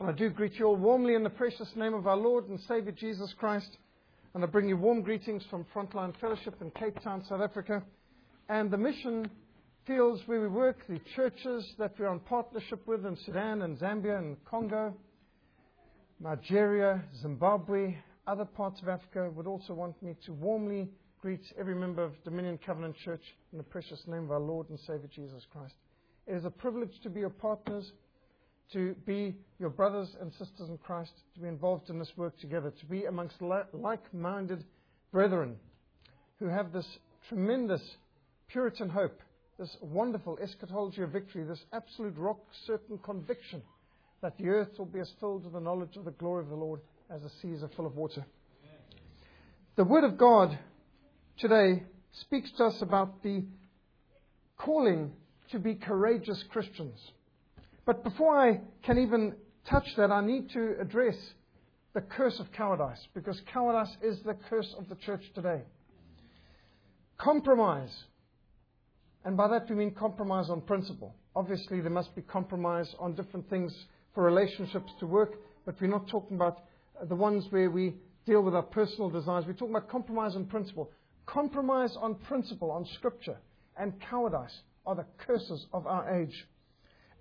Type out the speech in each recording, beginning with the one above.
And I do greet you all warmly in the precious name of our Lord and Savior Jesus Christ. And I bring you warm greetings from Frontline Fellowship in Cape Town, South Africa. And the mission fields where we work, the churches that we're on partnership with in Sudan and Zambia and Congo, Nigeria, Zimbabwe, other parts of Africa, would also want me to warmly greet every member of Dominion Covenant Church in the precious name of our Lord and Savior Jesus Christ. It is a privilege to be your partners to be your brothers and sisters in Christ, to be involved in this work together, to be amongst like minded brethren who have this tremendous Puritan hope, this wonderful eschatology of victory, this absolute rock certain conviction that the earth will be as filled with the knowledge of the glory of the Lord as the seas are full of water. The Word of God today speaks to us about the calling to be courageous Christians. But before I can even touch that, I need to address the curse of cowardice, because cowardice is the curse of the church today. Compromise, and by that we mean compromise on principle. Obviously, there must be compromise on different things for relationships to work, but we're not talking about the ones where we deal with our personal desires. We're talking about compromise on principle. Compromise on principle, on scripture, and cowardice are the curses of our age.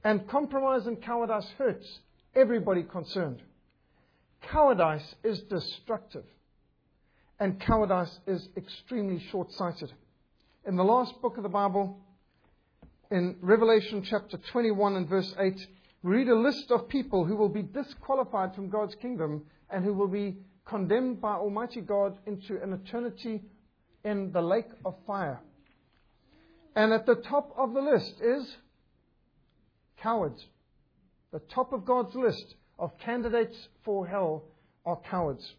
And compromise and cowardice hurts everybody concerned. Cowardice is destructive. And cowardice is extremely short sighted. In the last book of the Bible, in Revelation chapter 21 and verse 8, we read a list of people who will be disqualified from God's kingdom and who will be condemned by Almighty God into an eternity in the lake of fire. And at the top of the list is cowards. The top of God's list of candidates for hell are cowards.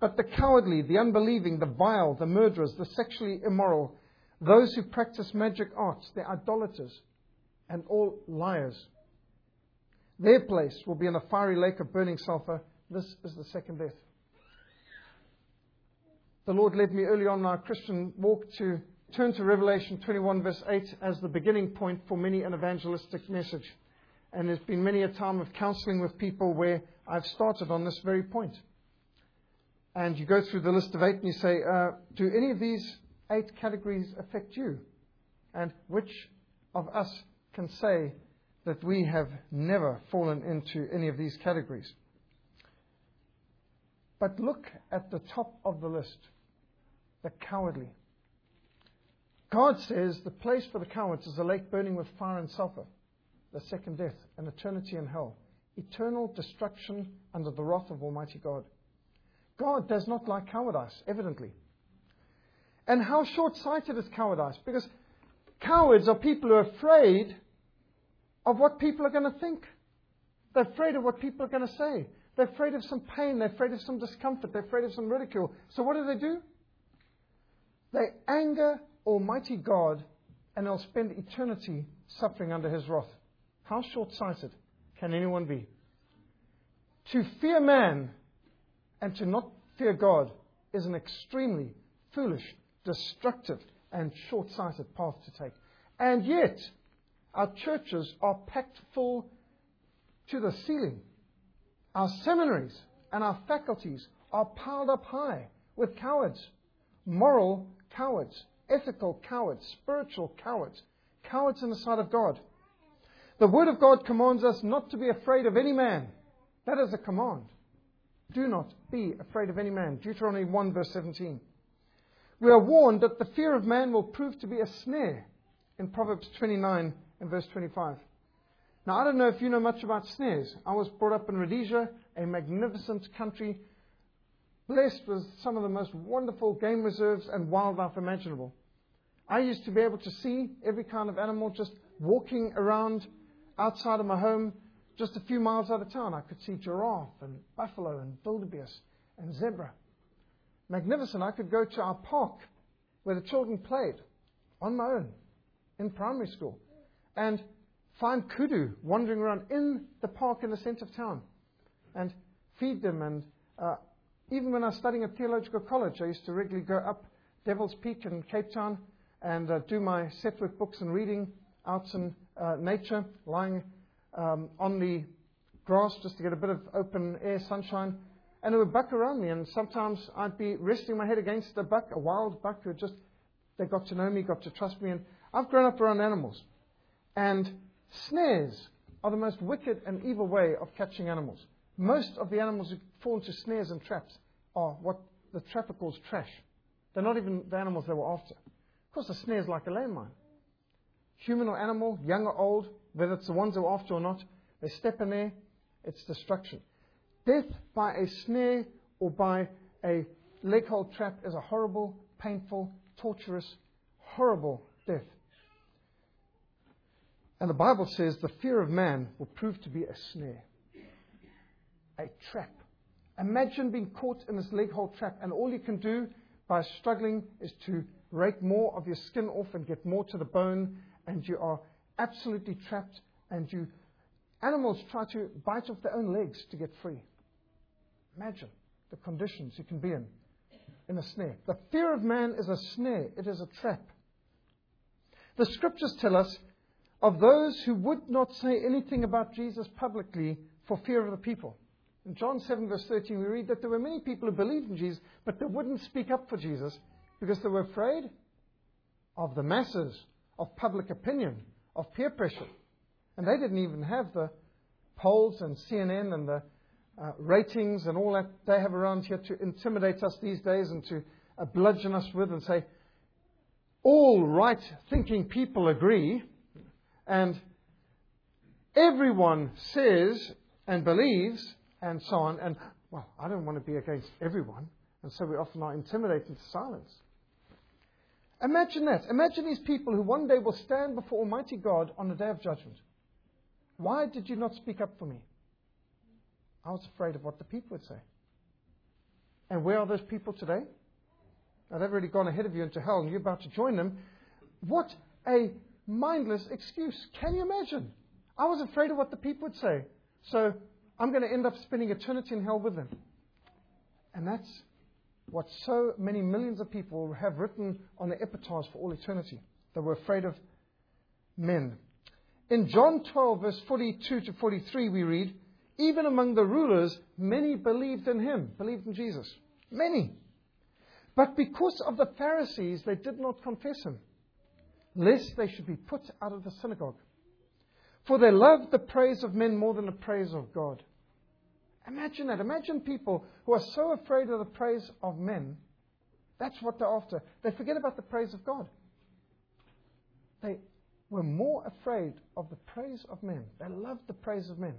But the cowardly, the unbelieving, the vile, the murderers, the sexually immoral, those who practice magic arts, the idolaters, and all liars, their place will be in the fiery lake of burning sulfur. This is the second death. The Lord led me early on in our Christian walk to turn to Revelation 21, verse 8, as the beginning point for many an evangelistic message. And there's been many a time of counseling with people where I've started on this very point. And you go through the list of eight and you say, uh, Do any of these eight categories affect you? And which of us can say that we have never fallen into any of these categories? But look at the top of the list the cowardly. God says the place for the cowards is a lake burning with fire and sulfur, the second death, an eternity in hell, eternal destruction under the wrath of Almighty God. God does not like cowardice, evidently. And how short sighted is cowardice? Because cowards are people who are afraid of what people are going to think. They're afraid of what people are going to say. They're afraid of some pain. They're afraid of some discomfort. They're afraid of some ridicule. So what do they do? They anger Almighty God and they'll spend eternity suffering under His wrath. How short sighted can anyone be? To fear man and to not fear God is an extremely foolish, destructive, and short sighted path to take. And yet, our churches are packed full to the ceiling. Our seminaries and our faculties are piled up high with cowards, moral cowards, ethical cowards, spiritual cowards, cowards in the sight of God. The Word of God commands us not to be afraid of any man. That is a command. Do not be afraid of any man. Deuteronomy 1, verse 17. We are warned that the fear of man will prove to be a snare in Proverbs 29 and verse 25. Now, I don't know if you know much about snares. I was brought up in Rhodesia, a magnificent country blessed with some of the most wonderful game reserves and wildlife imaginable. I used to be able to see every kind of animal just walking around outside of my home, just a few miles out of town. I could see giraffe and buffalo and wildebeest and zebra. Magnificent. I could go to our park where the children played on my own in primary school and find kudu wandering around in the park in the center of town and feed them and uh, even when I was studying at theological college, I used to regularly go up Devil's Peak in Cape Town and uh, do my Setwork books and reading out in uh, nature, lying um, on the grass just to get a bit of open air, sunshine. And there would buck around me, and sometimes I'd be resting my head against a buck, a wild buck who just, they got to know me, got to trust me. And I've grown up around animals. And snares are the most wicked and evil way of catching animals. Most of the animals who fall into snares and traps are what the trapper calls trash. They're not even the animals they were after. Of course, a snare is like a landmine. Human or animal, young or old, whether it's the ones they're after or not, they step in there, it's destruction. Death by a snare or by a leg hold trap is a horrible, painful, torturous, horrible death. And the Bible says the fear of man will prove to be a snare, a trap. Imagine being caught in this leg hold trap, and all you can do by struggling is to rake more of your skin off and get more to the bone, and you are absolutely trapped, and you animals try to bite off their own legs to get free. Imagine the conditions you can be in in a snare. The fear of man is a snare, it is a trap. The scriptures tell us of those who would not say anything about Jesus publicly for fear of the people. In John 7, verse 13, we read that there were many people who believed in Jesus, but they wouldn't speak up for Jesus because they were afraid of the masses, of public opinion, of peer pressure. And they didn't even have the polls and CNN and the uh, ratings and all that they have around here to intimidate us these days and to uh, bludgeon us with and say, all right thinking people agree, and everyone says and believes, and so on. And, well, I don't want to be against everyone, and so we often are intimidated to silence. Imagine that. Imagine these people who one day will stand before Almighty God on the day of judgment. Why did you not speak up for me? I was afraid of what the people would say. And where are those people today? Now, they've already gone ahead of you into hell and you're about to join them. What a mindless excuse. Can you imagine? I was afraid of what the people would say. So I'm going to end up spending eternity in hell with them. And that's what so many millions of people have written on their epitaphs for all eternity. They were afraid of men. In John 12, verse 42 to 43, we read, Even among the rulers, many believed in him, believed in Jesus. Many. But because of the Pharisees, they did not confess him, lest they should be put out of the synagogue. For they loved the praise of men more than the praise of God. Imagine that. Imagine people who are so afraid of the praise of men. That's what they're after. They forget about the praise of God. They were more afraid of the praise of men. They loved the praise of men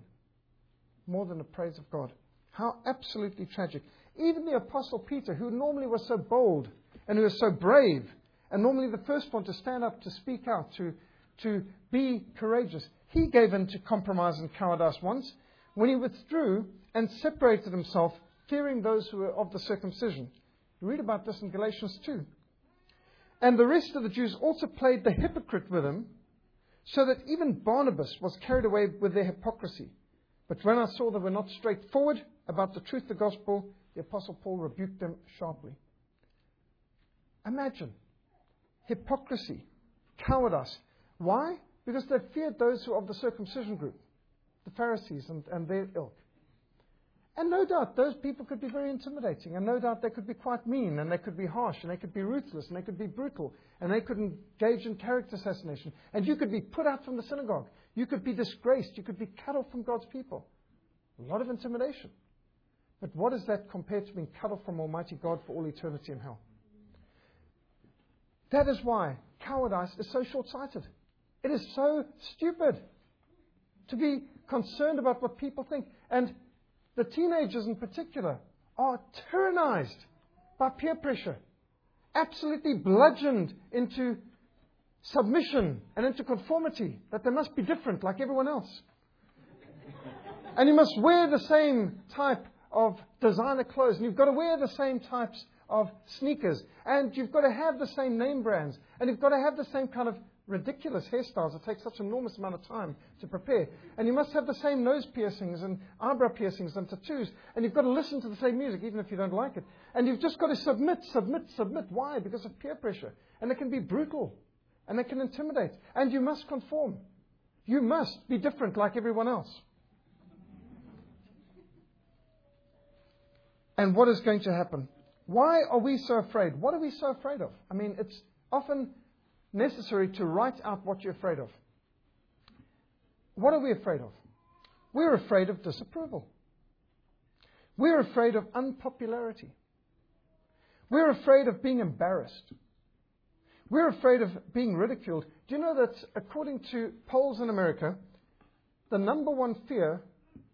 more than the praise of God. How absolutely tragic. Even the Apostle Peter, who normally was so bold and who was so brave, and normally the first one to stand up, to speak out, to, to be courageous, he gave in to compromise and cowardice once when he withdrew and separated himself, fearing those who were of the circumcision. You read about this in Galatians 2. And the rest of the Jews also played the hypocrite with him, so that even Barnabas was carried away with their hypocrisy. But when I saw they were not straightforward about the truth of the gospel, the Apostle Paul rebuked them sharply. Imagine hypocrisy, cowardice. Why? Because they feared those who are of the circumcision group, the Pharisees and, and their ilk. And no doubt those people could be very intimidating, and no doubt they could be quite mean, and they could be harsh, and they could be ruthless, and they could be brutal, and they could engage in character assassination. And you could be put out from the synagogue. You could be disgraced. You could be cut off from God's people. A lot of intimidation. But what is that compared to being cut off from Almighty God for all eternity in hell? That is why cowardice is so short sighted. It is so stupid to be concerned about what people think. And the teenagers in particular are tyrannized by peer pressure, absolutely bludgeoned into submission and into conformity, that they must be different like everyone else. and you must wear the same type of designer clothes, and you've got to wear the same types of sneakers, and you've got to have the same name brands, and you've got to have the same kind of ridiculous hairstyles that take such enormous amount of time to prepare. And you must have the same nose piercings and eyebrow piercings and tattoos. And you've got to listen to the same music, even if you don't like it. And you've just got to submit, submit, submit. Why? Because of peer pressure. And it can be brutal. And it can intimidate. And you must conform. You must be different like everyone else. And what is going to happen? Why are we so afraid? What are we so afraid of? I mean, it's often necessary to write out what you're afraid of. What are we afraid of? We're afraid of disapproval. We're afraid of unpopularity. We're afraid of being embarrassed. We're afraid of being ridiculed. Do you know that according to polls in America, the number one fear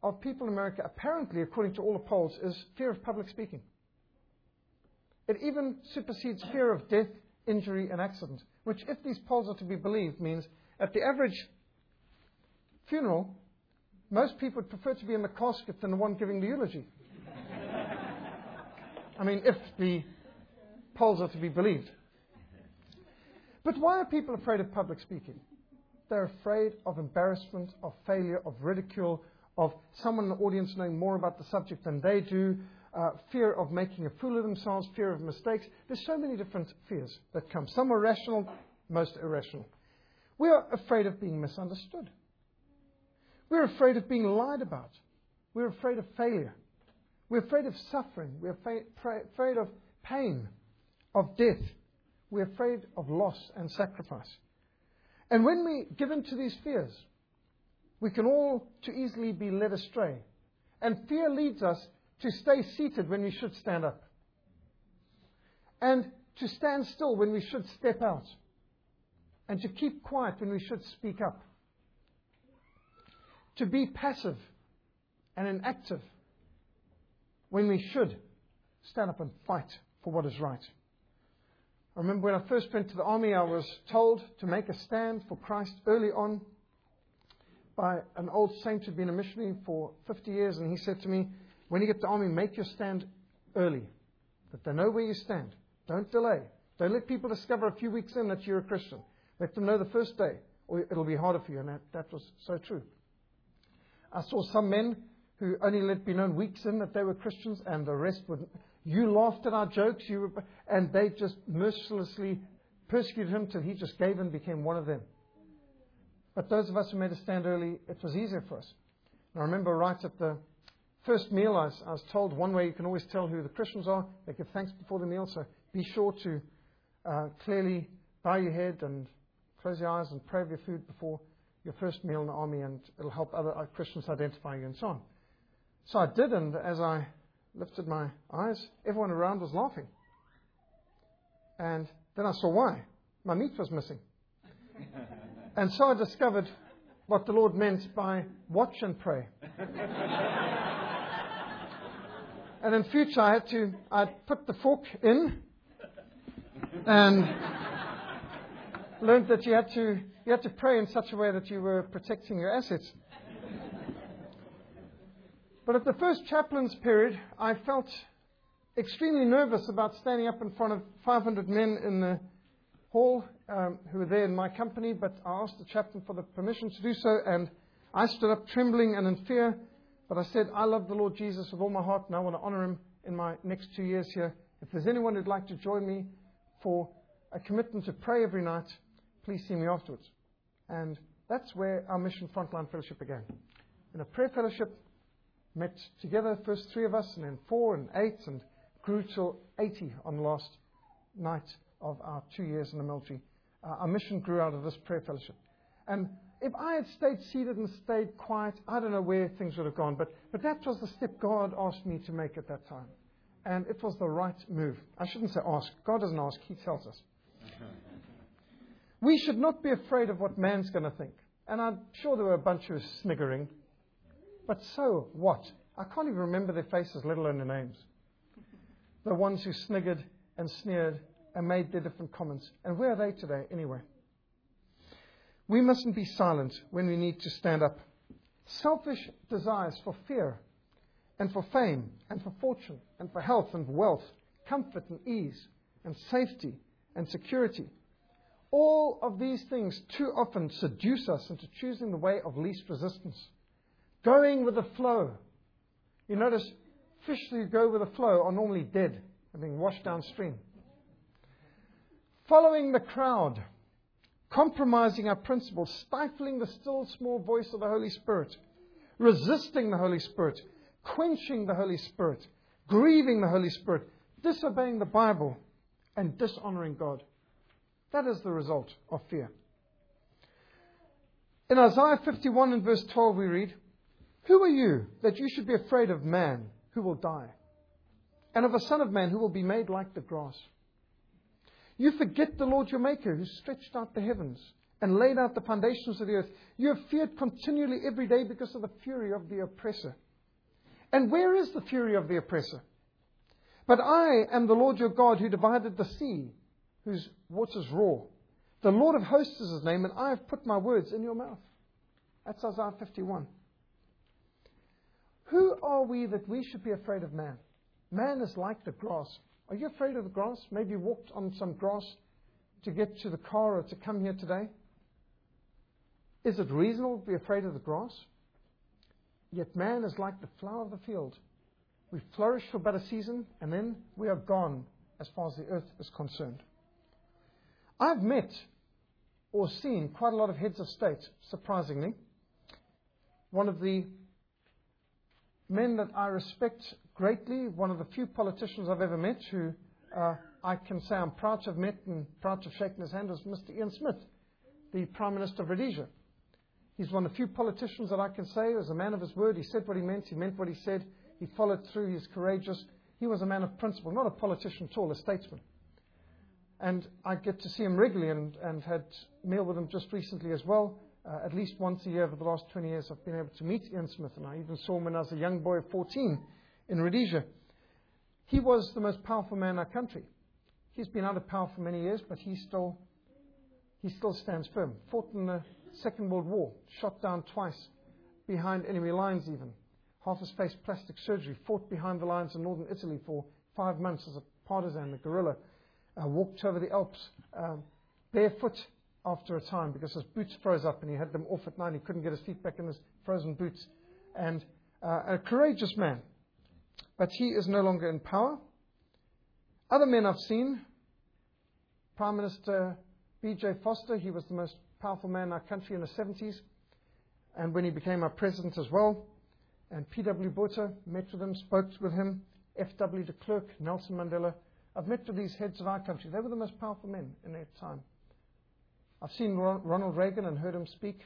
of people in America, apparently, according to all the polls, is fear of public speaking. It even supersedes fear of death, injury, and accident, which, if these polls are to be believed, means at the average funeral, most people would prefer to be in the casket than the one giving the eulogy. I mean, if the polls are to be believed. But why are people afraid of public speaking? They're afraid of embarrassment, of failure, of ridicule, of someone in the audience knowing more about the subject than they do, uh, fear of making a fool of themselves, fear of mistakes. There's so many different fears that come. Some are rational, most irrational. We are afraid of being misunderstood. We're afraid of being lied about. We're afraid of failure. We're afraid of suffering. We're afraid of pain, of death. We're afraid of loss and sacrifice. And when we give in to these fears, we can all too easily be led astray. And fear leads us to stay seated when we should stand up. And to stand still when we should step out. And to keep quiet when we should speak up. To be passive and inactive when we should stand up and fight for what is right. I remember when I first went to the army, I was told to make a stand for Christ early on by an old saint who'd been a missionary for 50 years, and he said to me, When you get to the army, make your stand early, that they know where you stand. Don't delay. Don't let people discover a few weeks in that you're a Christian. Let them know the first day, or it'll be harder for you. And that, that was so true. I saw some men who only let be known weeks in that they were Christians, and the rest would. You laughed at our jokes, you were, and they just mercilessly persecuted him till he just gave and became one of them. But those of us who made a stand early, it was easier for us. And I remember right at the first meal, I was, I was, told one way you can always tell who the Christians are. They give thanks before the meal, so be sure to uh, clearly bow your head and close your eyes and pray over your food before your first meal in the army, and it'll help other uh, Christians identify you and so on. So I did, and as I lifted my eyes, everyone around was laughing. And then I saw why. My meat was missing. and so I discovered what the Lord meant by watch and pray. And in future, I had to I'd put the fork in and learned that you had to you had to pray in such a way that you were protecting your assets. But at the first chaplain's period, I felt extremely nervous about standing up in front of 500 men in the hall um, who were there in my company, but I asked the chaplain for the permission to do so, and I stood up trembling and in fear. But I said, I love the Lord Jesus with all my heart, and I want to honor him in my next two years here. If there's anyone who'd like to join me for a commitment to pray every night, please see me afterwards. And that's where our mission frontline fellowship began. In a prayer fellowship met together, first three of us, and then four and eight, and grew till 80 on the last night of our two years in the military. Uh, our mission grew out of this prayer fellowship. And if I had stayed seated and stayed quiet, I don't know where things would have gone. But, but that was the step God asked me to make at that time. And it was the right move. I shouldn't say ask. God doesn't ask, He tells us. we should not be afraid of what man's going to think. And I'm sure there were a bunch who were sniggering. But so what? I can't even remember their faces, let alone their names. The ones who sniggered and sneered and made their different comments. And where are they today, anyway? We mustn't be silent when we need to stand up. Selfish desires for fear and for fame and for fortune and for health and wealth, comfort and ease and safety and security. All of these things too often seduce us into choosing the way of least resistance. Going with the flow. You notice fish who go with the flow are normally dead and being washed downstream. Following the crowd, compromising our principles, stifling the still small voice of the Holy Spirit, resisting the Holy Spirit, quenching the Holy Spirit, grieving the Holy Spirit, disobeying the Bible, and dishonoring God. That is the result of fear. In Isaiah 51 and verse 12, we read, Who are you that you should be afraid of man who will die, and of a son of man who will be made like the grass? You forget the Lord your Maker who stretched out the heavens and laid out the foundations of the earth. You have feared continually every day because of the fury of the oppressor. And where is the fury of the oppressor? But I am the Lord your God who divided the sea, whose waters roar. The Lord of hosts is his name, and I have put my words in your mouth. That's Isaiah 51. Who are we that we should be afraid of man? Man is like the grass. Are you afraid of the grass? Maybe you walked on some grass to get to the car or to come here today. Is it reasonable to be afraid of the grass? Yet man is like the flower of the field. We flourish for but a season, and then we are gone as far as the earth is concerned. I've met or seen quite a lot of heads of state, surprisingly. One of the men that I respect greatly, one of the few politicians I've ever met who uh, I can say I'm proud to have met and proud to have shaken his hand, was Mr. Ian Smith, the Prime Minister of Rhodesia. He's one of the few politicians that I can say was a man of his word. He said what he meant, he meant what he said, he followed through, he's courageous. He was a man of principle, not a politician at all, a statesman. And I get to see him regularly and, and had meal with him just recently as well. Uh, at least once a year over the last 20 years, I've been able to meet Ian Smith, and I even saw him when I was a young boy of 14 in Rhodesia. He was the most powerful man in our country. He's been out of power for many years, but he still, he still stands firm. Fought in the Second World War, shot down twice behind enemy lines, even. Half his face plastic surgery, fought behind the lines in northern Italy for five months as a partisan, a guerrilla. Uh, walked over the Alps um, barefoot after a time because his boots froze up and he had them off at night. He couldn't get his feet back in his frozen boots. And uh, a courageous man. But he is no longer in power. Other men I've seen, Prime Minister B.J. Vorster, he was the most powerful man in our country in the 70s, and when he became our president as well. And P.W. Botha, met with him, spoke with him. F.W. de Klerk, Nelson Mandela. I've met with these heads of our country. They were the most powerful men in their time. I've seen Ronald Reagan and heard him speak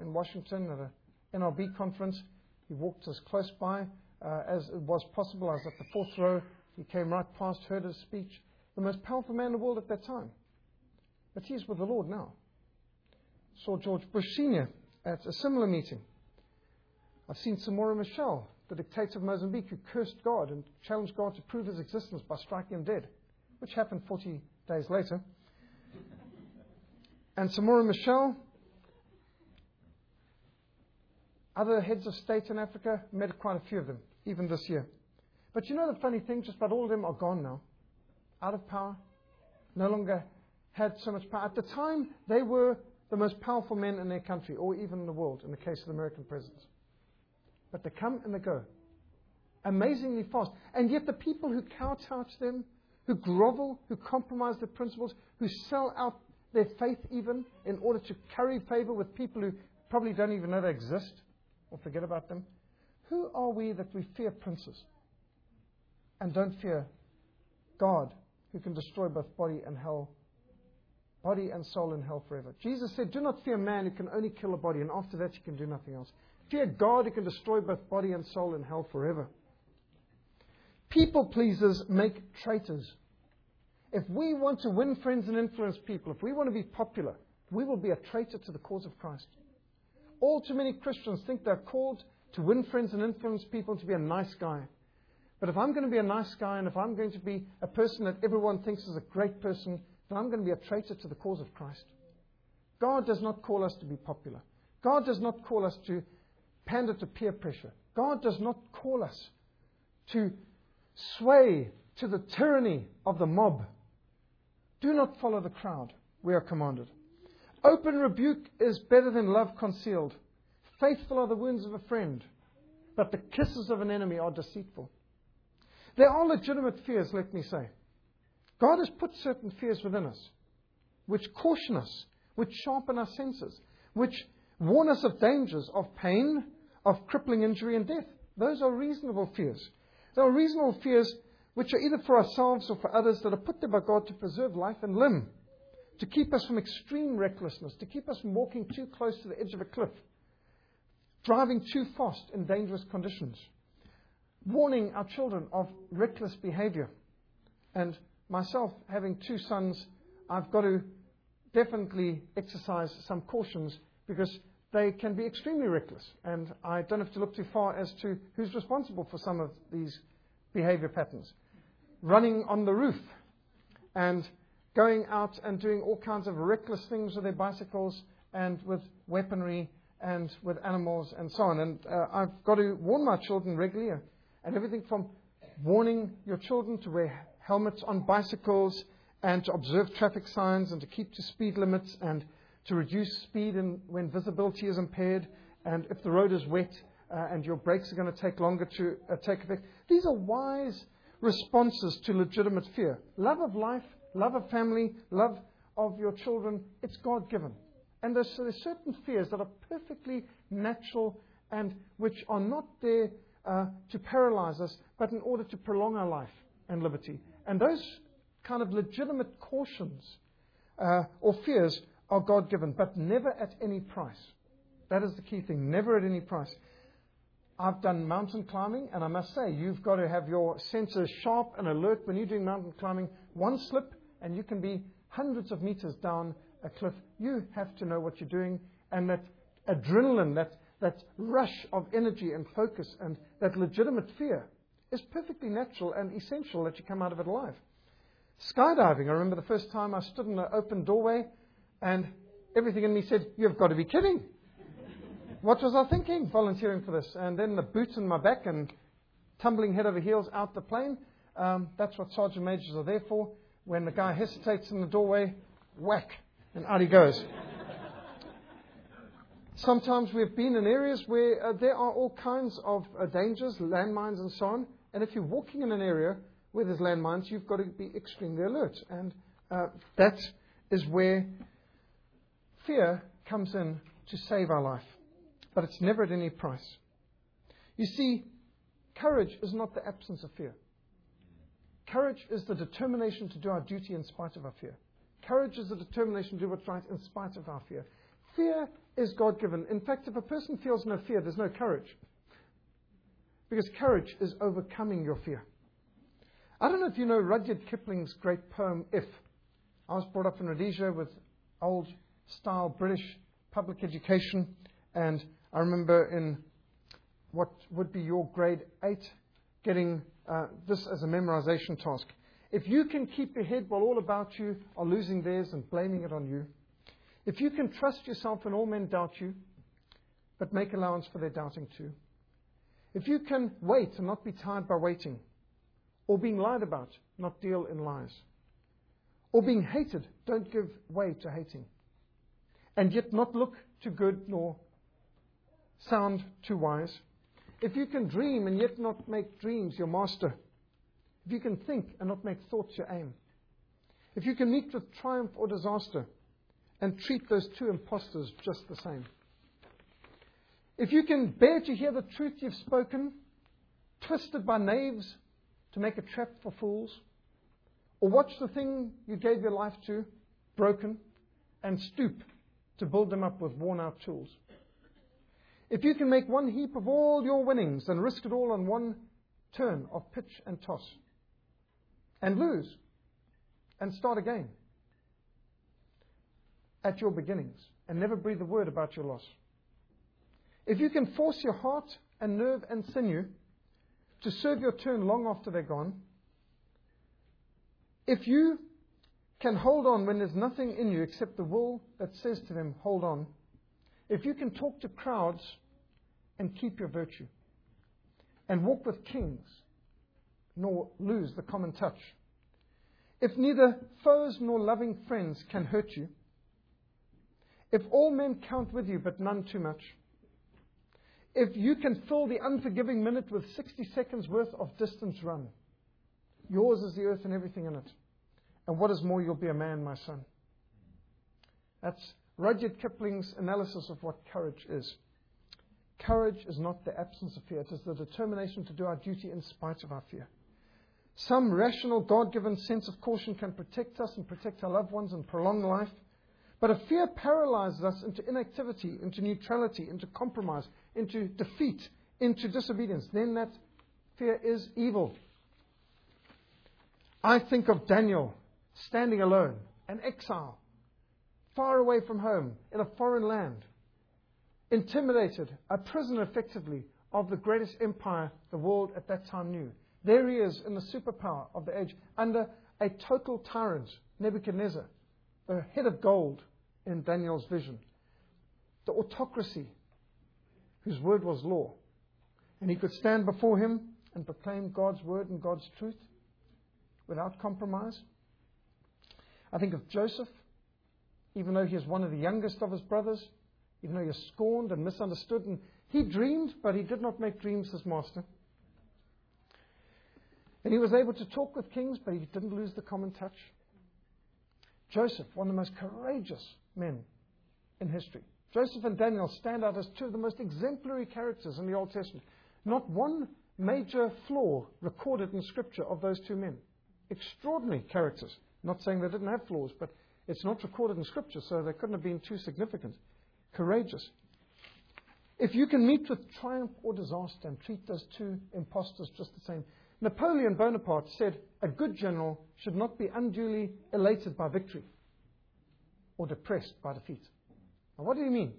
in Washington at an NRB conference. He walked us close by Uh, as it was possible. I was at the fourth row. He came right past, heard his speech. The most powerful man in the world at that time. But he's with the Lord now. Saw George Bush Sr. at a similar meeting. I've seen Samora Machel, the dictator of Mozambique, who cursed God and challenged God to prove his existence by striking him dead, which happened 40 days later. And Samora Machel, other heads of state in Africa, met quite a few of them, even this year. But you know the funny thing, just about all of them are gone now. Out of power, no longer had so much power. At the time, they were the most powerful men in their country, or even in the world, in the case of the American presidents. But they come and they go. Amazingly fast. And yet the people who kowtow to them, who grovel, who compromise their principles, who sell out their faith even in order to curry favor with people who probably don't even know they exist or forget about them. Who are we that we fear princes and don't fear God who can destroy both body and hell body and soul in hell forever. Jesus said, Do not fear man who can only kill a body, and after that you can do nothing else. Fear God who can destroy both body and soul in hell forever. People pleasers make traitors. If we want to win friends and influence people, if we want to be popular, we will be a traitor to the cause of Christ. All too many Christians think they're called to win friends and influence people to be a nice guy. But if I'm going to be a nice guy and if I'm going to be a person that everyone thinks is a great person, then I'm going to be a traitor to the cause of Christ. God does not call us to be popular. God does not call us to pander to peer pressure. God does not call us to sway to the tyranny of the mob. Do not follow the crowd, we are commanded. Open rebuke is better than love concealed. Faithful are the wounds of a friend, but the kisses of an enemy are deceitful. There are legitimate fears, let me say. God has put certain fears within us, which caution us, which sharpen our senses, which warn us of dangers of pain, of crippling injury, and death. Those are reasonable fears. There are reasonable fears which are either for ourselves or for others that are put there by God to preserve life and limb, to keep us from extreme recklessness, to keep us from walking too close to the edge of a cliff, driving too fast in dangerous conditions, warning our children of reckless behavior. And myself, having two sons, I've got to definitely exercise some cautions because they can be extremely reckless. And I don't have to look too far as to who's responsible for some of these behavior patterns. Running on the roof and going out and doing all kinds of reckless things with their bicycles and with weaponry and with animals and so on. And uh, I've got to warn my children regularly, uh, and everything from warning your children to wear helmets on bicycles and to observe traffic signs and to keep to speed limits and to reduce speed when visibility is impaired and if the road is wet uh, and your brakes are going to take longer to uh, take effect. These are wise responses to legitimate fear. Love of life, love of family, love of your children, it's God given. And there's, there's, certain fears that are perfectly natural and which are not there uh, to paralyze us, but in order to prolong our life and liberty. And those kind of legitimate cautions uh, or fears are God given, but never at any price. That is the key thing, never at any price. I've done mountain climbing, and I must say, you've got to have your senses sharp and alert when you're doing mountain climbing. One slip, and you can be hundreds of meters down a cliff. You have to know what you're doing, and that adrenaline, that, that rush of energy and focus, and that legitimate fear is perfectly natural and essential that you come out of it alive. Skydiving, I remember the first time I stood in an open doorway and everything in me said, You've got to be kidding. what was I thinking volunteering for this? And then the boots in my back and tumbling head over heels out the plane. Um, that's what sergeant majors are there for. When the guy hesitates in the doorway, whack, and out he goes. Sometimes we've been in areas where uh, there are all kinds of uh, dangers, landmines and so on. And if you're walking in an area where there's landmines, you've got to be extremely alert. And uh, that is where fear comes in to save our life. But it's never at any price. You see, courage is not the absence of fear. Courage is the determination to do our duty in spite of our fear. Courage is the determination to do what's right in spite of our fear. Fear is God given. In fact, if a person feels no fear, there's no courage. Because courage is overcoming your fear. I don't know if you know Rudyard Kipling's great poem, If. I was brought up in Rhodesia with old style British public education, and I remember in what would be your grade 8 getting uh, this as a memorization task. If you can keep your head while all about you are losing theirs and blaming it on you, if you can trust yourself when all men doubt you, but make allowance for their doubting too, if you can wait and not be tired by waiting, or being lied about, not deal in lies. Or being hated, don't give way to hating. And yet not look too good nor sound too wise. If you can dream and yet not make dreams your master. If you can think and not make thoughts your aim. If you can meet with triumph or disaster and treat those two impostors just the same. If you can bear to hear the truth you've spoken, twisted by knaves to make a trap for fools? Or watch the thing you gave your life to broken and stoop to build them up with worn out tools? If you can make one heap of all your winnings and risk it all on one turn of pitch and toss and lose and start again at your beginnings and never breathe a word about your loss. If you can force your heart and nerve and sinew to serve your turn long after they're gone. If you can hold on when there's nothing in you except the will that says to them, hold on. If you can talk to crowds and keep your virtue, and walk with kings, nor lose the common touch. If neither foes nor loving friends can hurt you, if all men count with you but none too much, if you can fill the unforgiving minute with 60 seconds worth of distance run, yours is the earth and everything in it. And what is more, you'll be a man, my son. That's Rudyard Kipling's analysis of what courage is. Courage is not the absence of fear, it is the determination to do our duty in spite of our fear. Some rational, God given sense of caution can protect us and protect our loved ones and prolong life. But if fear paralyzes us into inactivity, into neutrality, into compromise, into defeat, into disobedience, then that fear is evil. I think of Daniel standing alone, an exile, far away from home, in a foreign land, intimidated, a prisoner effectively of the greatest empire the world at that time knew. There he is in the superpower of the age, under a total tyrant, Nebuchadnezzar, the head of gold in Daniel's vision, the autocracy whose word was law. And he could stand before him and proclaim God's word and God's truth without compromise. I think of Joseph, even though he is one of the youngest of his brothers, even though he is scorned and misunderstood, and he dreamed, but he did not make dreams his master. And he was able to talk with kings, but he didn't lose the common touch. Joseph, one of the most courageous men in history. Joseph and Daniel stand out as two of the most exemplary characters in the Old Testament. Not one major flaw recorded in Scripture of those two men. Extraordinary characters. Not saying they didn't have flaws, but it's not recorded in Scripture, so they couldn't have been too significant. Courageous. If you can meet with triumph or disaster and treat those two impostors just the same, Napoleon Bonaparte said a good general should not be unduly elated by victory or depressed by defeat. Now, what do you mean?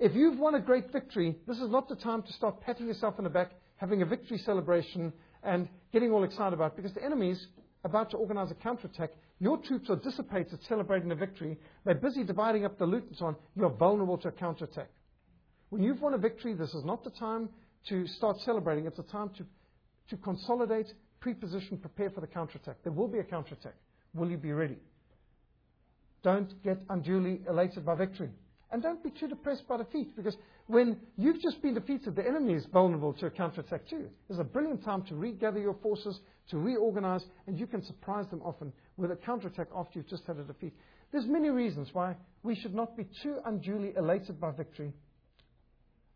If you've won a great victory, this is not the time to start patting yourself on the back, having a victory celebration, and getting all excited about it, because the enemy's about to organize a counterattack. Your troops are dissipated celebrating the victory. They're busy dividing up the loot and so on. You're vulnerable to a counterattack. When you've won a victory, this is not the time to start celebrating. It's a time to, to consolidate, preposition, prepare for the counterattack. There will be a counterattack. Will you be ready? Don't get unduly elated by victory. And don't be too depressed by defeat, because when you've just been defeated, the enemy is vulnerable to a counterattack too. It's a brilliant time to regather your forces, to reorganize, and you can surprise them often with a counterattack after you've just had a defeat. There's many reasons why we should not be too unduly elated by victory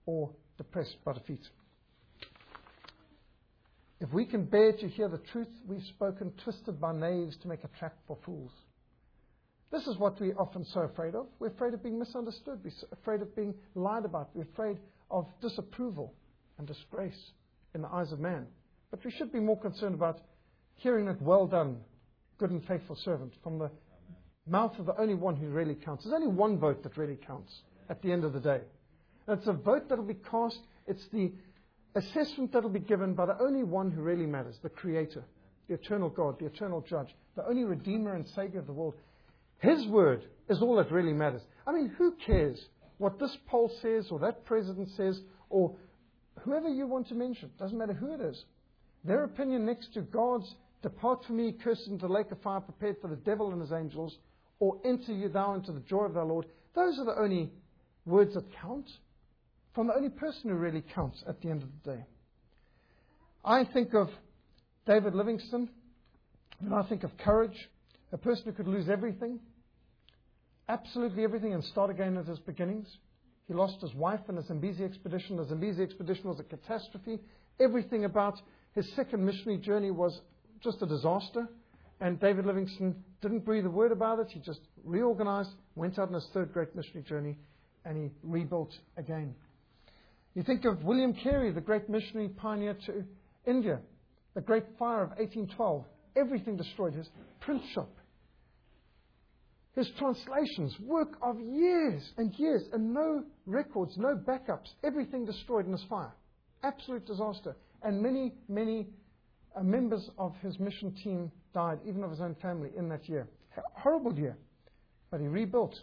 or depressed by defeat. If we can bear to hear the truth we've spoken, twisted by knaves to make a trap for fools. This is what we're often so afraid of. We're afraid of being misunderstood. We're afraid of being lied about. We're afraid of disapproval and disgrace in the eyes of man. But we should be more concerned about hearing that well done, good and faithful servant from the mouth of the only one who really counts. There's only one vote that really counts at the end of the day. And it's a vote that will be cast, it's the assessment that will be given by the only one who really matters, the Creator, the eternal God, the eternal Judge, the only Redeemer and Savior of the world. His word is all that really matters. I mean, who cares what this poll says or that president says or whoever you want to mention? Doesn't matter who it is. Their opinion next to God's, depart from me, cursed into the lake of fire prepared for the devil and his angels, or enter you thou into the joy of thy Lord. Those are the only words that count from the only person who really counts at the end of the day. I think of David Livingstone, and I think of courage, a person who could lose everything, absolutely everything and start again at his beginnings. He lost his wife in the Zambezi expedition. The Zambezi expedition was a catastrophe. Everything about his second missionary journey was just a disaster. And David Livingstone didn't breathe a word about it. He just reorganized, went out on his third great missionary journey, and he rebuilt again. You think of William Carey, the great missionary pioneer to India, the great fire of 1812. Everything destroyed. His print shop, his translations, work of years and years, and no records, no backups, everything destroyed in this fire. Absolute disaster. And many, many uh, members of his mission team died, even of his own family, in that year. Horrible year. But he rebuilt.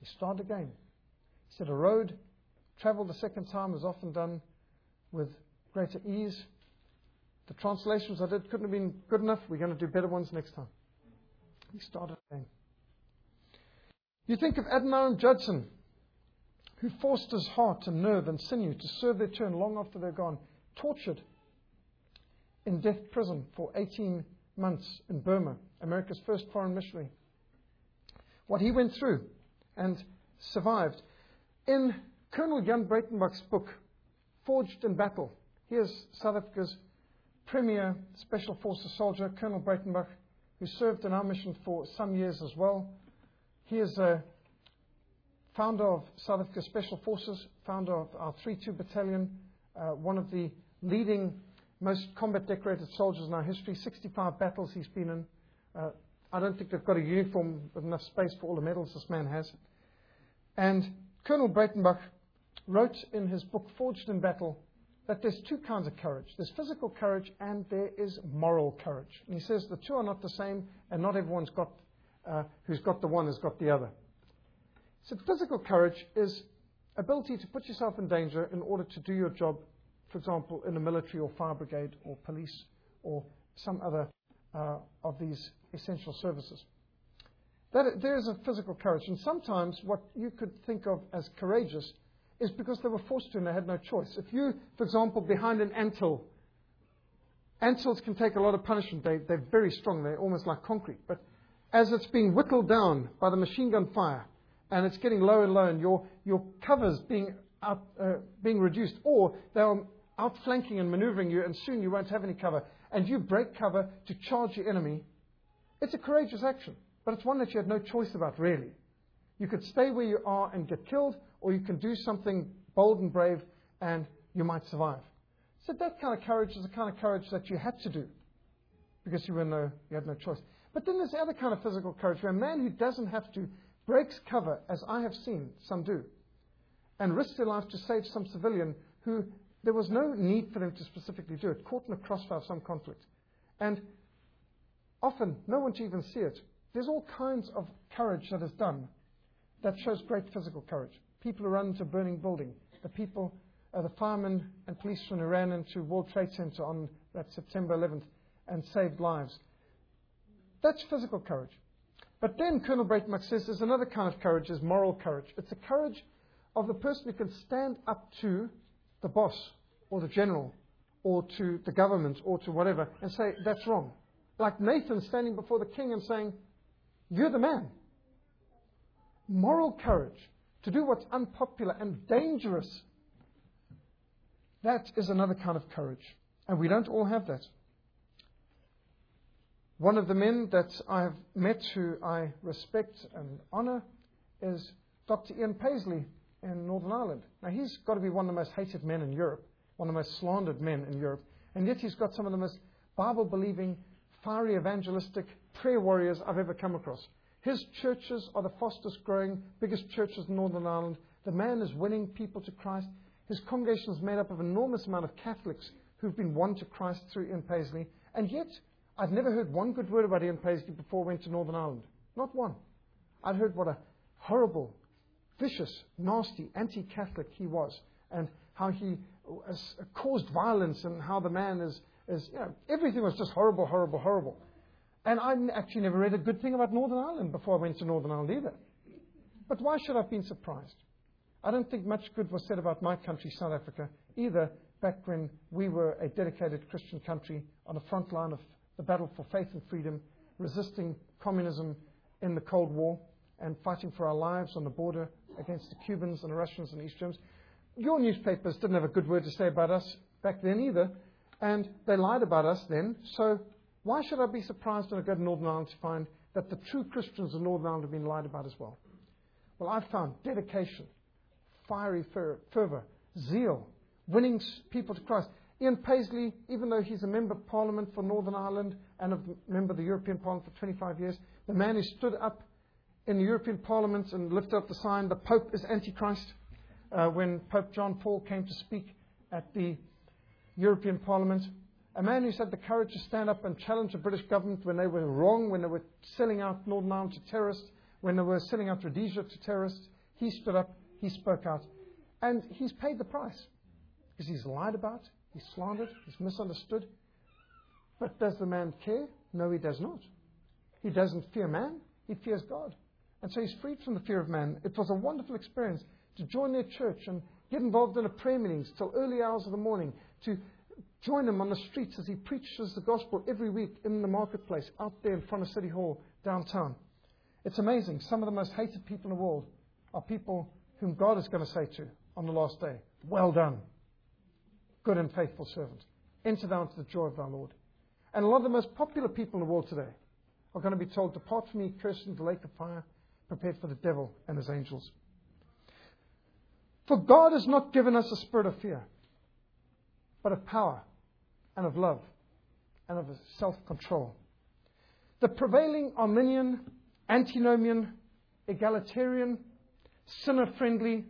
He started again. He said a road traveled the second time is often done with greater ease. The translations I did couldn't have been good enough. We're going to do better ones next time. He started again. You think of Adoniram Judson, who forced his heart and nerve and sinew to serve their turn long after they're gone, tortured in death prison for 18 months in Burma, America's first foreign missionary. What he went through and survived. In Colonel Jan Breytenbach's book, forged in battle. Here's South Africa's premier Special Forces soldier, Colonel Breytenbach, who served in our mission for some years as well. He is a founder of South Africa Special Forces, founder of our 3 2 Battalion, uh, one of the leading, most combat decorated soldiers in our history. 65 battles he's been in. Uh, I don't think they've got a uniform with enough space for all the medals this man has. And Colonel Breytenbach wrote in his book, Forged in Battle, that there's two kinds of courage. There's physical courage and there is moral courage. And he says the two are not the same, and not everyone's got, uh, who's got the one has got the other. So physical courage is ability to put yourself in danger in order to do your job, for example, in the military or fire brigade or police or some other uh, of these essential services. That, there is a physical courage, and sometimes what you could think of as courageous is because they were forced to and they had no choice. If you, for example, behind an anthill, antils can take a lot of punishment. They, they're very strong. They're almost like concrete. But as it's being whittled down by the machine gun fire, and it's getting lower and lower, and your, your cover's being, out, uh, being reduced, or they're outflanking and maneuvering you, and soon you won't have any cover, and you break cover to charge your enemy, it's a courageous action. But it's one that you had no choice about, really. You could stay where you are and get killed, or you can do something bold and brave and you might survive. So that kind of courage is the kind of courage that you had to do because you, were no, you had no choice. But then there's the other kind of physical courage where a man who doesn't have to breaks cover, as I have seen some do, and risks their life to save some civilian who there was no need for them to specifically do it, caught in a crossfire of some conflict. And often, no one to even see it. There's all kinds of courage that is done that shows great physical courage people who run into a burning building, the people, uh, the firemen and policemen who ran into World Trade Center on that September 11th and saved lives. That's physical courage. But then Colonel Breytenbach says there's another kind of courage, is moral courage. It's the courage of the person who can stand up to the boss or the general or to the government or to whatever and say, that's wrong. Like Nathan standing before the king and saying, You're the man. Moral courage to do what's unpopular and dangerous. That is another kind of courage. And we don't all have that. One of the men that I have met who I respect and honour is Dr. Ian Paisley in Northern Ireland. Now, he's got to be one of the most hated men in Europe, one of the most slandered men in Europe, and yet he's got some of the most Bible believing, fiery evangelistic prayer warriors I've ever come across. His churches are the fastest growing, biggest churches in Northern Ireland. The man is winning people to Christ. His congregation is made up of an enormous amount of Catholics who've been won to Christ through Ian Paisley. And yet, I'd never heard one good word about Ian Paisley before I went to Northern Ireland. Not one. I'd heard what a horrible, vicious, nasty, anti Catholic he was, and how he caused violence, and how the man is, is, you know, everything was just horrible, horrible, horrible. And I actually never read a good thing about Northern Ireland before I went to Northern Ireland either. But why should I have been surprised? I don't think much good was said about my country, South Africa, either back when we were a dedicated Christian country on the front line of the battle for faith and freedom, resisting communism in the Cold War and fighting for our lives on the border against the Cubans and the Russians and the East Germans. Your newspapers didn't have a good word to say about us back then either, and they lied about us then, so why should I be surprised when I go to Northern Ireland to find that the true Christians of Northern Ireland have been lied about as well? Well, I've found dedication, fiery fervour, zeal, winning people to Christ. Ian Paisley, even though he's a member of Parliament for Northern Ireland and a member of the European Parliament for 25 years, the man who stood up in the European Parliament and lifted up the sign, the Pope is Antichrist, uh, when Pope John Paul came to speak at the European Parliament. A man who had the courage to stand up and challenge the British government when they were wrong, when they were selling out Northern Ireland to terrorists, when they were selling out Rhodesia to terrorists. He stood up, he spoke out. And he's paid the price. Because he's lied about, he's slandered, he's misunderstood. But does the man care? No, he does not. He doesn't fear man, he fears God. And so he's freed from the fear of man. It was a wonderful experience to join their church and get involved in a prayer meetings till early hours of the morning, to Join him on the streets as he preaches the gospel every week in the marketplace, out there in front of City Hall, downtown. It's amazing. Some of the most hated people in the world are people whom God is going to say to on the last day, Well done. good and faithful servant. Enter thou into the joy of thy Lord. And a lot of the most popular people in the world today are going to be told, Depart from me, cursed into the lake of fire, prepared for the devil and his angels. For God has not given us a spirit of fear, but of power and of love and of self control. The prevailing Arminian, antinomian, egalitarian, sinner friendly,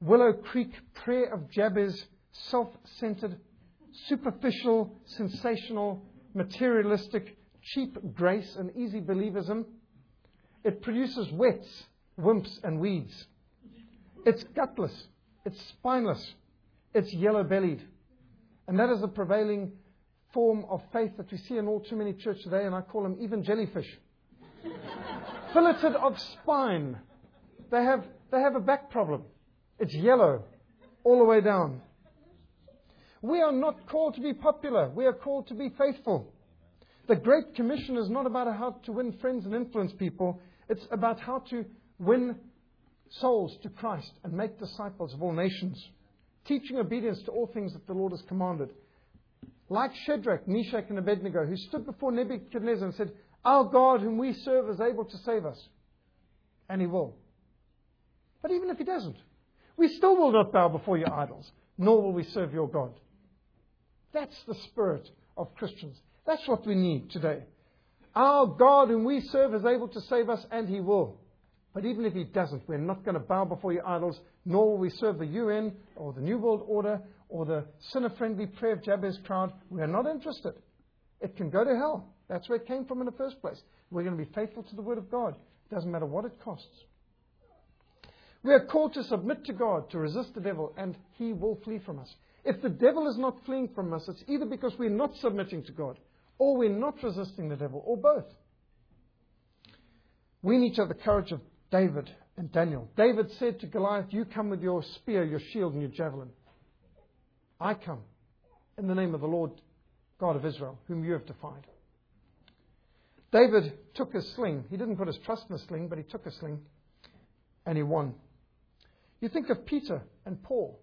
Willow Creek prayer of Jabez, self centered, superficial, sensational, materialistic, cheap grace and easy believism. It produces wets, wimps, and weeds. It's gutless. It's spineless. It's yellow bellied. And that is the prevailing form of faith that we see in all too many churches today, and I call them even jellyfish. Filleted of spine. They have, they have a back problem. It's yellow all the way down. We are not called to be popular. We are called to be faithful. The Great Commission is not about how to win friends and influence people. It's about how to win souls to Christ and make disciples of all nations, teaching obedience to all things that the Lord has commanded. Like Shadrach, Meshach, and Abednego, who stood before Nebuchadnezzar and said, Our God, whom we serve, is able to save us. And he will. But even if he doesn't, we still will not bow before your idols, nor will we serve your God. That's the spirit of Christians. That's what we need today. Our God, whom we serve, is able to save us, and he will. But even if he doesn't, we're not going to bow before your idols, nor will we serve the UN or the New World Order or the sinner friendly prayer of Jabez crowd. We are not interested. It can go to hell. That's where it came from in the first place. We're going to be faithful to the Word of God. It doesn't matter what it costs. We are called to submit to God, to resist the devil, and he will flee from us. If the devil is not fleeing from us, it's either because we're not submitting to God, or we're not resisting the devil, or both. We need to have the courage of David and Daniel. David said to Goliath, You come with your spear, your shield, and your javelin. I come in the name of the Lord God of Israel, whom you have defied. David took his sling. He didn't put his trust in the sling, but he took a sling and he won. You think of Peter and Paul.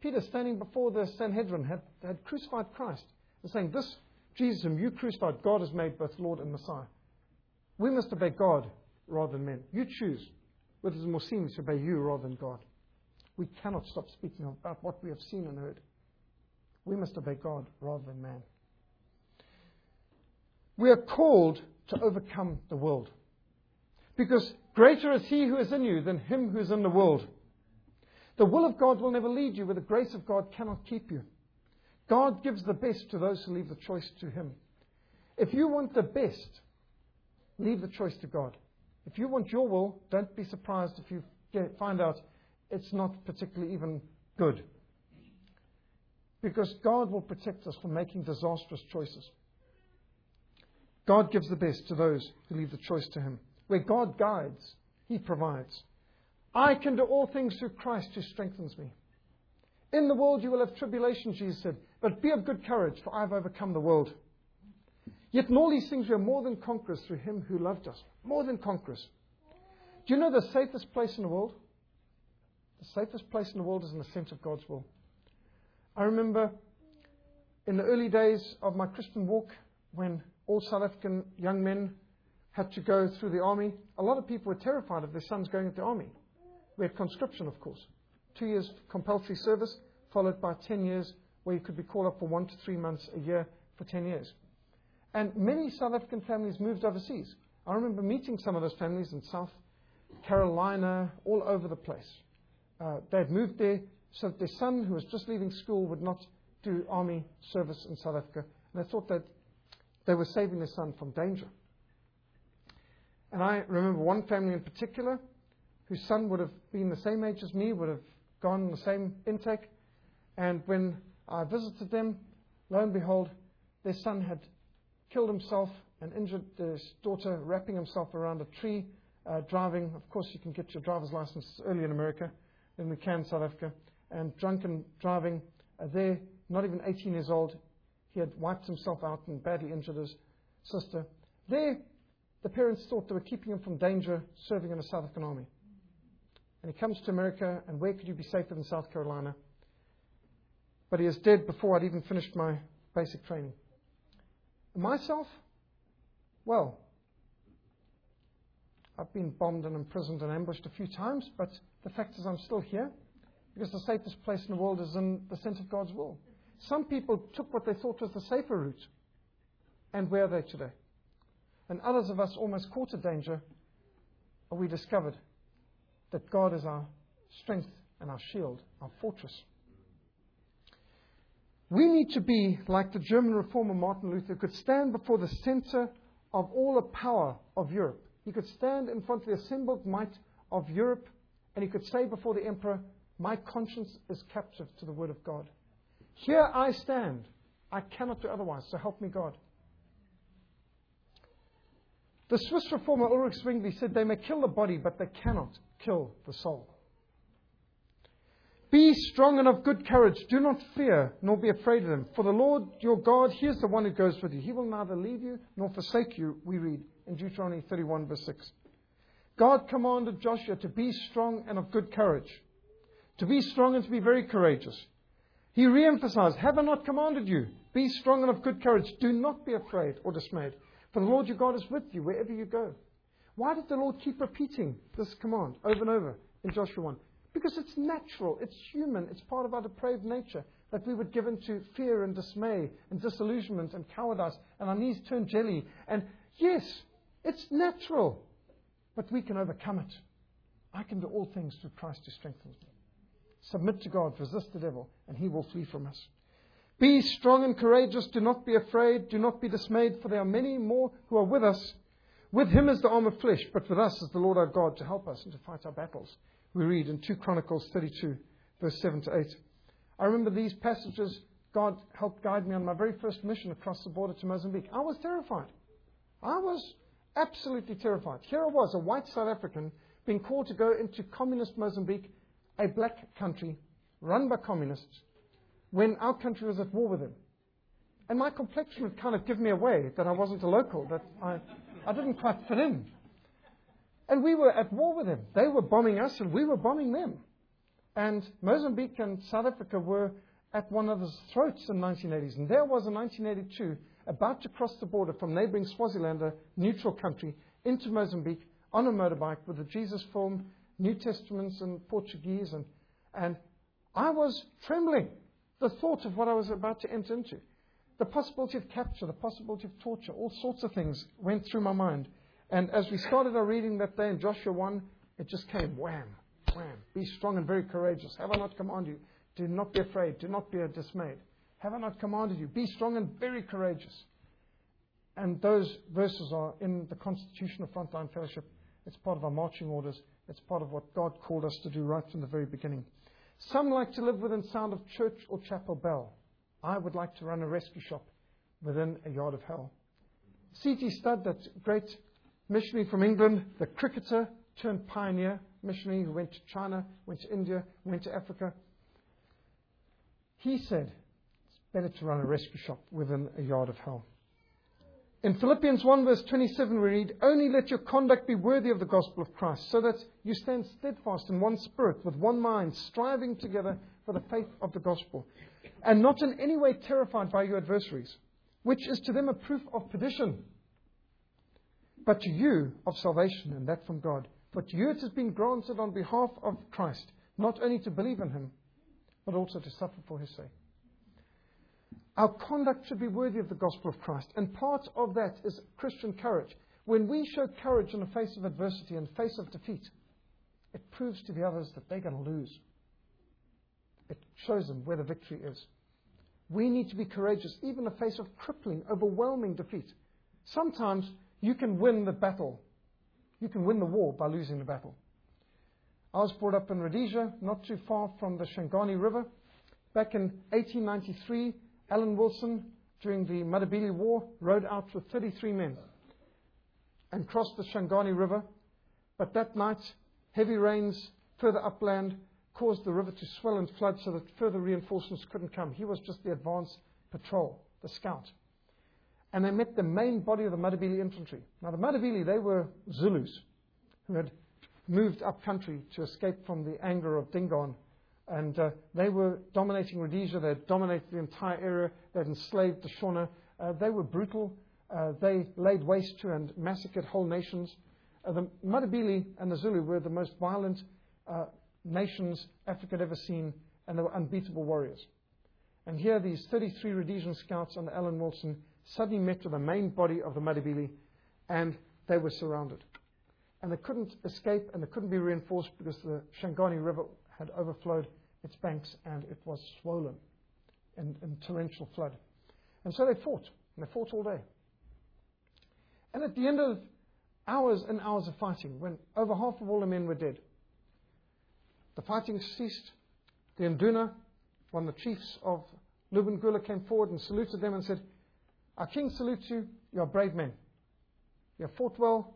Peter standing before the Sanhedrin had, had crucified Christ and saying, This Jesus whom you crucified, God has made both Lord and Messiah. We must obey God rather than men. You choose whether it's more seamless to obey you rather than God. We cannot stop speaking about what we have seen and heard. We must obey God rather than man. We are called to overcome the world. Because greater is he who is in you than him who is in the world. The will of God will never lead you where the grace of God cannot keep you. God gives the best to those who leave the choice to him. If you want the best, leave the choice to God. If you want your will, don't be surprised if you get, find out it's not particularly even good. Because God will protect us from making disastrous choices. God gives the best to those who leave the choice to Him. Where God guides, He provides. I can do all things through Christ who strengthens me. In the world you will have tribulation, Jesus said, but be of good courage, for I have overcome the world. Yet in all these things we are more than conquerors through him who loved us. More than conquerors. Do you know the safest place in the world? The safest place in the world is in the center of God's will. I remember in the early days of my Christian walk, when all South African young men had to go through the army, a lot of people were terrified of their sons going into the army. We had conscription, of course. Two years compulsory service, followed by 10 years where you could be called up for one to three months a year for 10 years. And many South African families moved overseas. I remember meeting some of those families in South Carolina, all over the place. Uh, they had moved there so that their son, who was just leaving school, would not do army service in South Africa. And they thought that they were saving their son from danger. And I remember one family in particular whose son would have been the same age as me, would have gone the same intake. And when I visited them, lo and behold, their son had killed himself and injured his daughter, wrapping himself around a tree, uh, driving. Of course, you can get your driver's license early in America than we can in South Africa. And drunken driving uh, there, not even 18 years old. He had wiped himself out and badly injured his sister. There, the parents thought they were keeping him from danger serving in the South African Army. And he comes to America, and where could you be safer than South Carolina? but he is dead before I'd even finished my basic training. Myself? Well, I've been bombed and imprisoned and ambushed a few times, but the fact is I'm still here because the safest place in the world is in the sense of God's will. Some people took what they thought was the safer route, and where are they today? And others of us almost caught a danger, and we discovered that God is our strength and our shield, our fortress. We need to be like the German reformer Martin Luther, could stand before the center of all the power of Europe. He could stand in front of the assembled might of Europe, and he could say before the emperor, My conscience is captive to the word of God. Here I stand. I cannot do otherwise, so help me God. The Swiss reformer Ulrich Zwingli said, They may kill the body, but they cannot kill the soul. Be strong and of good courage. Do not fear, nor be afraid of them. For the Lord your God, He is the one who goes with you. He will neither leave you nor forsake you, we read in Deuteronomy 31, verse 6. God commanded Joshua to be strong and of good courage, to be strong and to be very courageous. He re emphasized, Have I not commanded you? Be strong and of good courage. Do not be afraid or dismayed, for the Lord your God is with you wherever you go. Why did the Lord keep repeating this command over and over in Joshua 1? Because it's natural, it's human, it's part of our depraved nature that we would give into fear and dismay and disillusionment and cowardice and our knees turn jelly. And yes, it's natural, but we can overcome it. I can do all things through Christ who strengthens me. Submit to God, resist the devil, and he will flee from us. Be strong and courageous. Do not be afraid. Do not be dismayed, for there are many more who are with us. With him is the arm of flesh, but with us is the Lord our God to help us and to fight our battles we read in 2 Chronicles 32, verse 7 to 8. I remember these passages, God helped guide me on my very first mission across the border to Mozambique. I was terrified. I was absolutely terrified. Here I was, a white South African, being called to go into communist Mozambique, a black country run by communists, when our country was at war with them. And my complexion would kind of give me away that I wasn't a local, that I, I didn't quite fit in. And we were at war with them. They were bombing us and we were bombing them. And Mozambique and South Africa were at one another's throats in the 1980s. And there was in 1982 about to cross the border from neighboring Swaziland, a neutral country, into Mozambique on a motorbike with the Jesus film, New Testaments in Portuguese. And, and I was trembling. The thought of what I was about to enter into. The possibility of capture, the possibility of torture, all sorts of things went through my mind. And as we started our reading that day in Joshua 1, it just came wham, wham. Be strong and very courageous. Have I not commanded you? Do not be afraid. Do not be dismayed. Have I not commanded you? Be strong and very courageous. And those verses are in the Constitution of Frontline Fellowship. It's part of our marching orders. It's part of what God called us to do right from the very beginning. Some like to live within sound of church or chapel bell. I would like to run a rescue shop within a yard of hell. C.T. Studd, that great missionary from England, the cricketer turned pioneer missionary who went to China, went to India, went to Africa. He said, it's better to run a rescue shop within a yard of hell. In Philippians 1 verse 27 we read, Only let your conduct be worthy of the gospel of Christ, so that you stand steadfast in one spirit, with one mind, striving together for the faith of the gospel, and not in any way terrified by your adversaries, which is to them a proof of perdition but to you of salvation, and that from God. For to you it has been granted on behalf of Christ, not only to believe in him, but also to suffer for his sake. Our conduct should be worthy of the gospel of Christ, and part of that is Christian courage. When we show courage in the face of adversity and face of defeat, it proves to the others that they're going to lose. It shows them where the victory is. We need to be courageous, even in the face of crippling, overwhelming defeat. Sometimes you can win the battle. You can win the war by losing the battle. I was brought up in Rhodesia, not too far from the Shangani River. Back in 1893, Alan Wilson, during the Matabele War, rode out with 33 men and crossed the Shangani River. But that night, heavy rains further upland caused the river to swell and flood so that further reinforcements couldn't come. He was just the advance patrol, the scout and they met the main body of the Matabele infantry. Now, the Matabele, they were Zulus who had moved up country to escape from the anger of Dingaan And uh, they were dominating Rhodesia. They had dominated the entire area. They had enslaved the Shona. Uh, they were brutal. Uh, they laid waste to and massacred whole nations. Uh, the Matabele and the Zulu were the most violent uh, nations Africa had ever seen, and they were unbeatable warriors. And here, these 33 Rhodesian scouts under Alan Wilson suddenly met with the main body of the Matabele and they were surrounded. And they couldn't escape, and they couldn't be reinforced because the Shangani River had overflowed its banks and it was swollen in, in torrential flood. And so they fought, and they fought all day. And at the end of hours and hours of fighting, when over half of all the men were dead, the fighting ceased. The Induna, one of the chiefs of Lobengula, came forward and saluted them and said, Our king salutes you. You are brave men. You have fought well.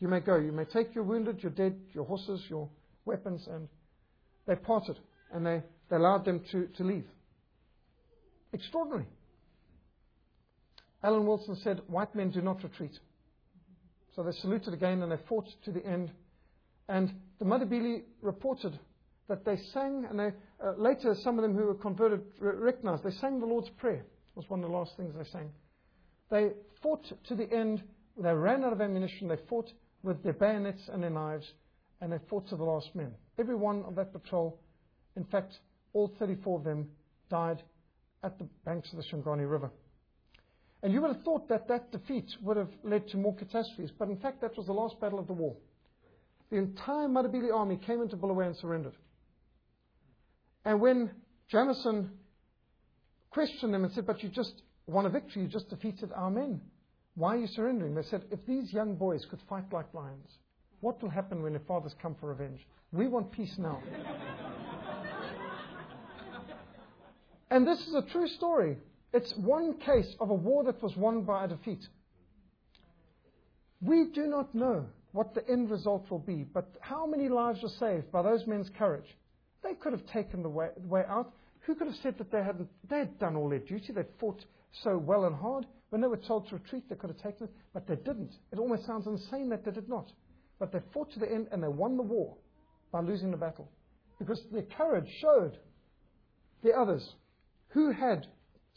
You may go. You may take your wounded, your dead, your horses, your weapons. And they parted and they, they allowed them to, to leave. Extraordinary. Alan Wilson said, White men do not retreat. So they saluted again and they fought to the end. And the Matabele reported that they sang, and they, uh, later some of them who were converted recognized they sang the Lord's Prayer. It was one of the last things they sang. They fought to the end. They ran out of ammunition. They fought with their bayonets and their knives, and they fought to the last man. Every one of that patrol, in fact, all 34 of them died at the banks of the Shangani River. And you would have thought that that defeat would have led to more catastrophes, but in fact, that was the last battle of the war. The entire Matabele army came into Bulawayo and surrendered. And when Jameson questioned them and said, But you just won a victory, you just defeated our men. Why are you surrendering? They said, If these young boys could fight like lions, what will happen when their fathers come for revenge? We want peace now. and this is a true story. It's one case of a war that was won by a defeat. We do not know what the end result will be, but how many lives were saved by those men's courage? They could have taken the way, way out. Who could have said that they hadn't they had done all their duty? They'd fought so well and hard. When they were told to retreat, they could have taken it, but they didn't. It almost sounds insane that they did not. But they fought to the end and they won the war by losing the battle. Because their courage showed the others who had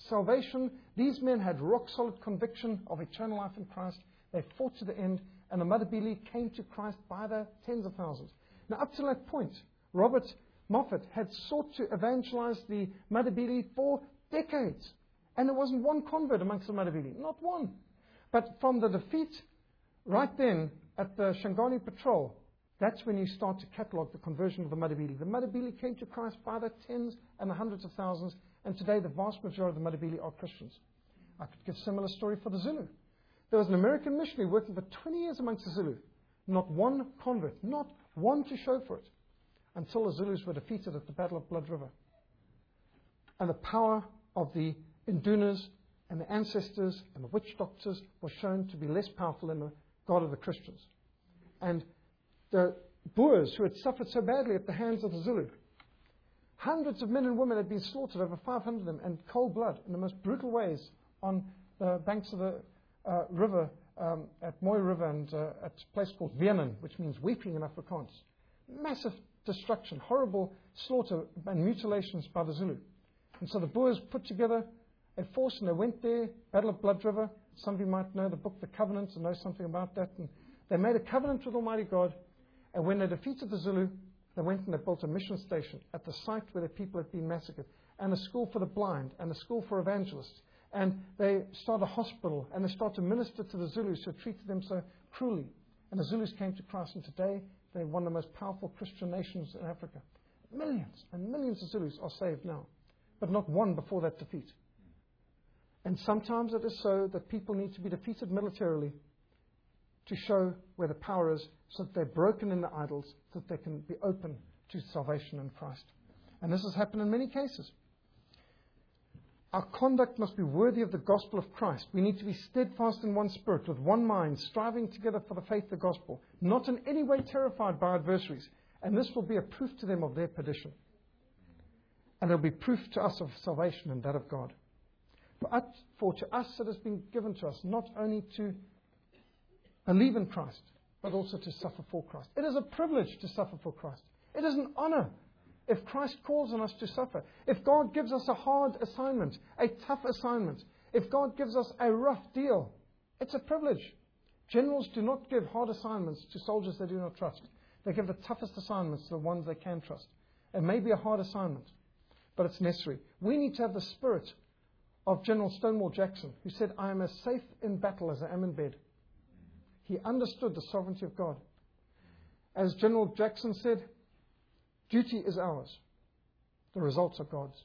salvation. These men had rock solid conviction of eternal life in Christ. They fought to the end, and the Matabele came to Christ by the tens of thousands. Now, up to that point, Robert Moffat had sought to evangelize the Matabele for decades. And there wasn't one convert amongst the Matabele, not one. But from the defeat right then at the Shangani patrol, that's when you start to catalogue the conversion of the Matabele. The Matabele came to Christ by the tens and the hundreds of thousands, and today the vast majority of the Matabele are Christians. I could give a similar story for the Zulu. There was an American missionary working for 20 years amongst the Zulu. Not one convert, not one to show for it until the Zulus were defeated at the Battle of Blood River. And the power of the Indunas and the ancestors and the witch doctors were shown to be less powerful than the God of the Christians. And the Boers who had suffered so badly at the hands of the Zulu, hundreds of men and women had been slaughtered, over 500 of them, in cold blood, in the most brutal ways, on the banks of the uh, river um, at Mooi River and uh, at a place called Weenen, which means weeping in Afrikaans. Massive destruction, horrible slaughter and mutilations by the Zulu. And so the Boers put together and they went there, Battle of Blood River. Some of you might know the book The Covenant and know something about that. And they made a covenant with Almighty God. And when they defeated the Zulu, they went and they built a mission station at the site where the people had been massacred, and a school for the blind, and a school for evangelists. And they started a hospital, and they started to minister to the Zulus who treated them so cruelly. And the Zulus came to Christ, and today they're one of the most powerful Christian nations in Africa. Millions and millions of Zulus are saved now, but not one before that defeat. And sometimes it is so that people need to be defeated militarily to show where the power is, so that they're broken in the idols, so that they can be open to salvation in Christ. And this has happened in many cases. Our conduct must be worthy of the gospel of Christ. We need to be steadfast in one spirit, with one mind, striving together for the faith of the gospel, not in any way terrified by adversaries. And this will be a proof to them of their perdition. And it will be proof to us of salvation and that of God. For, us, for to us it has been given to us not only to believe in Christ, but also to suffer for Christ. It is a privilege to suffer for Christ. It is an honor if Christ calls on us to suffer, if God gives us a hard assignment, a tough assignment, if God gives us a rough deal, it's a privilege. Generals do not give hard assignments to soldiers they do not trust. They give the toughest assignments to the ones they can trust. It may be a hard assignment, but it's necessary. We need to have the spirit of General Stonewall Jackson, who said, I am as safe in battle as I am in bed. He understood the sovereignty of God. As General Jackson said, duty is ours, the results are God's.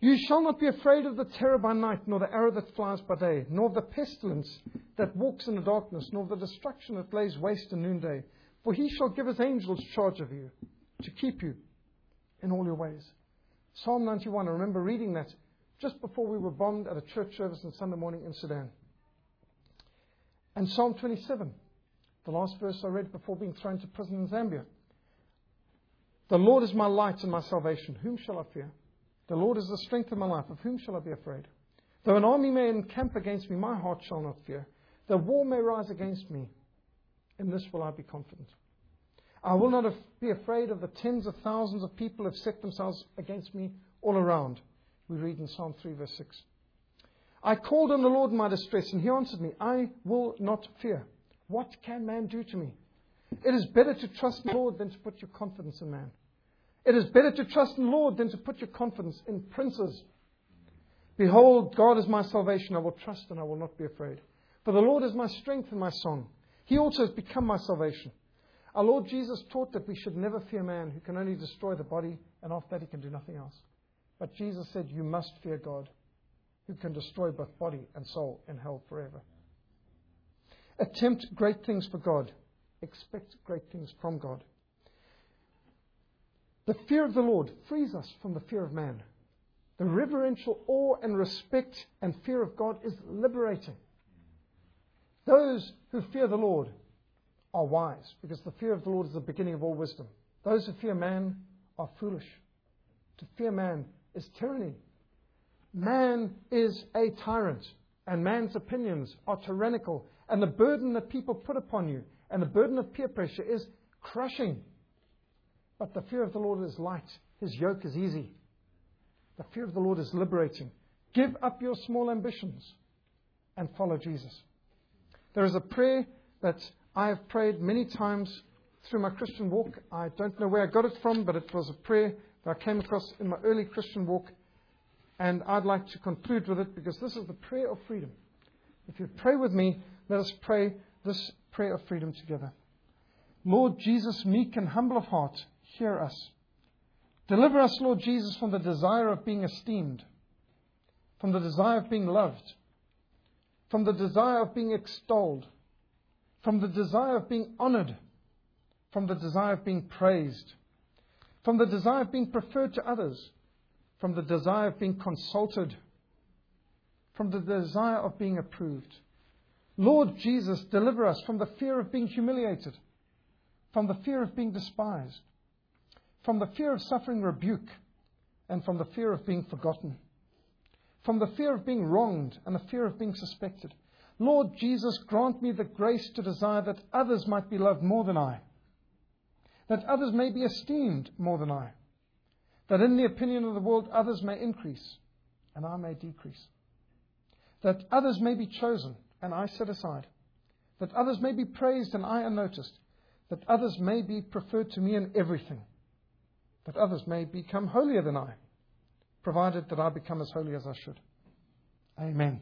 You shall not be afraid of the terror by night, nor the arrow that flies by day, nor the pestilence that walks in the darkness, nor the destruction that lays waste in noonday. For he shall give his angels charge of you, to keep you in all your ways. Psalm 91, I remember reading that just before we were bombed at a church service on Sunday morning in Sudan. And Psalm 27, the last verse I read before being thrown to prison in Zambia. The Lord is my light and my salvation. Whom shall I fear? The Lord is the strength of my life. Of whom shall I be afraid? Though an army may encamp against me, my heart shall not fear. Though war may rise against me, in this will I be confident. I will not be afraid of the tens of thousands of people who have set themselves against me all around. We read in Psalm 3, verse 6. I called on the Lord in my distress, and he answered me, I will not fear. What can man do to me? It is better to trust in the Lord than to put your confidence in man. It is better to trust in the Lord than to put your confidence in princes. Behold, God is my salvation. I will trust and I will not be afraid. For the Lord is my strength and my song. He also has become my salvation. Our Lord Jesus taught that we should never fear man who can only destroy the body, and after that he can do nothing else. But Jesus said, You must fear God, who can destroy both body and soul in hell forever. Attempt great things for God, expect great things from God. The fear of the Lord frees us from the fear of man. The reverential awe and respect and fear of God is liberating. Those who fear the Lord are wise, because the fear of the Lord is the beginning of all wisdom. Those who fear man are foolish. To fear man is tyranny. Man is a tyrant, and man's opinions are tyrannical, and the burden that people put upon you and the burden of peer pressure is crushing. But the fear of the Lord is light, His yoke is easy. The fear of the Lord is liberating. Give up your small ambitions and follow Jesus. There is a prayer that I have prayed many times through my Christian walk. I don't know where I got it from, but it was a prayer that I came across in my early Christian walk. And I'd like to conclude with it because this is the prayer of freedom. If you pray with me, let us pray this prayer of freedom together. Lord Jesus, meek and humble of heart, hear us. Deliver us, Lord Jesus, from the desire of being esteemed, from the desire of being loved, from the desire of being extolled, from the desire of being honored, from the desire of being praised, from the desire of being preferred to others, from the desire of being consulted, from the desire of being approved. Lord Jesus, deliver us from the fear of being humiliated, from the fear of being despised, from the fear of suffering rebuke and from the fear of being forgotten, from the fear of being wronged and the fear of being suspected. Lord Jesus, grant me the grace to desire that others might be loved more than I, that others may be esteemed more than I, that in the opinion of the world others may increase and I may decrease, that others may be chosen and I set aside, that others may be praised and I unnoticed, that others may be preferred to me in everything that others may become holier than I, provided that I become as holy as I should. Amen.